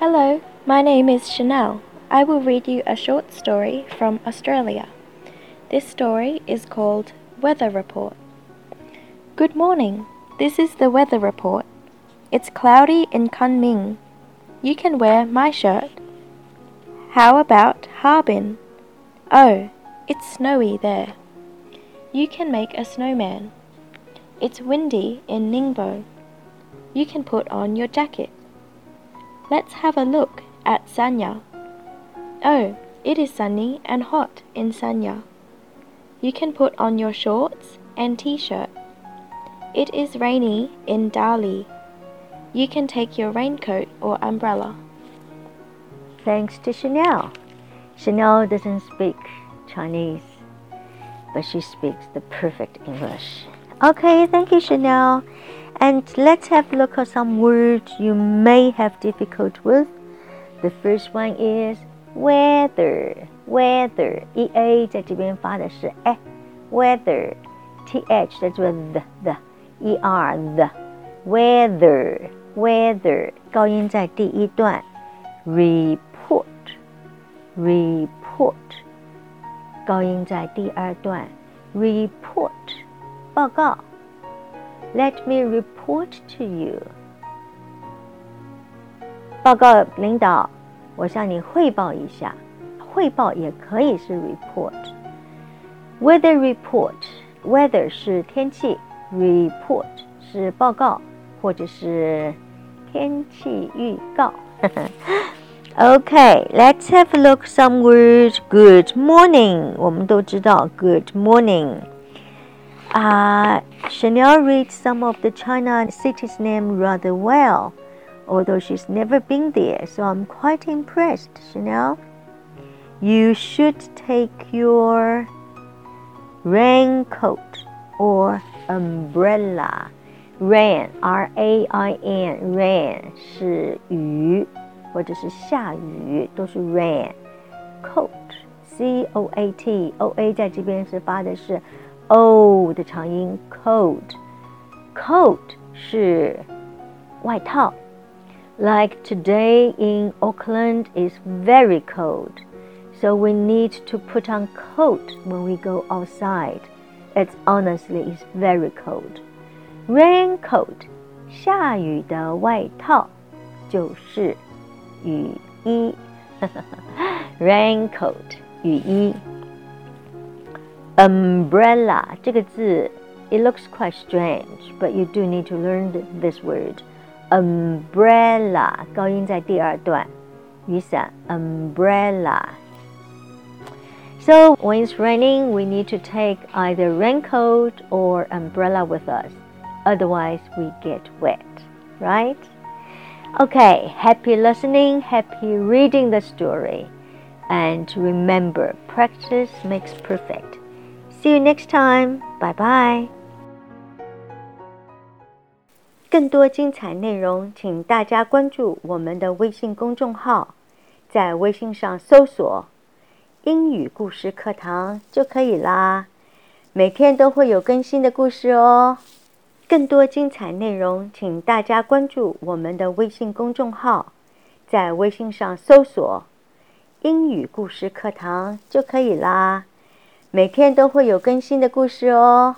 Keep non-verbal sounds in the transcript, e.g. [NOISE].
Hello, my name is Chanel. I will read you a short story from Australia. This story is called Weather Report. Good morning. This is the weather report. It's cloudy in Kunming. You can wear my shirt. How about Harbin? Oh, it's snowy there. You can make a snowman. It's windy in Ningbo. You can put on your jacket. Let's have a look at Sanya. Oh, it is sunny and hot in Sanya. You can put on your shorts and t-shirt. It is rainy in Dali. You can take your raincoat or umbrella. Thanks to Chanel. Chanel doesn't speak Chinese, but she speaks the perfect English. Okay, thank you, Chanel. And let's have a look at some words you may have difficult with. The first one is weather. Weather. E A 在这边发的是 e。Weather. T H 在这边 the the E R the. Weather. Weather. 高音在第一段。Report. Report. 高音在第二段。Report. 报告。 let me report to you. 报告领导，我向你汇报一下。汇报也可以是 report。Weather report, weather 是天气，report 是报告或者是天气预告。Okay, [LAUGHS] let's have a look some words. Good morning. 我们都知道 good morning. Uh, Chanel reads some of the China city's name rather well, although she's never been there, so I'm quite impressed, Chanel. You should take your raincoat or umbrella. Rain, R-A-I-N, rain 是雨或者是下雨，都是 rain. Coat, C-O-A-T, O-A 在这边是发的是 o 的长音 coat，coat 是外套。Like today in Auckland is very cold, so we need to put on coat when we go outside. It's honestly is very cold. Raincoat 下雨的外套就是雨衣。Raincoat [LAUGHS] 雨衣。 umbrella 这个字，it looks quite strange, but you do need to learn this word. Umbrella 高音在第二段，雨伞 umbrella. So when it's raining, we need to take either raincoat or umbrella with us. Otherwise, we get wet, right? Okay, happy listening, happy reading the story. And remember, practice makes perfect. See you next time. Bye bye. 更多精彩内容，请大家关注我们的微信公众号，在微信上搜索“英语故事课堂”就可以啦。每天都会有更新的故事哦。更多精彩内容，请大家关注我们的微信公众号，在微信上搜索“英语故事课堂”就可以啦。每天都会有更新的故事哦。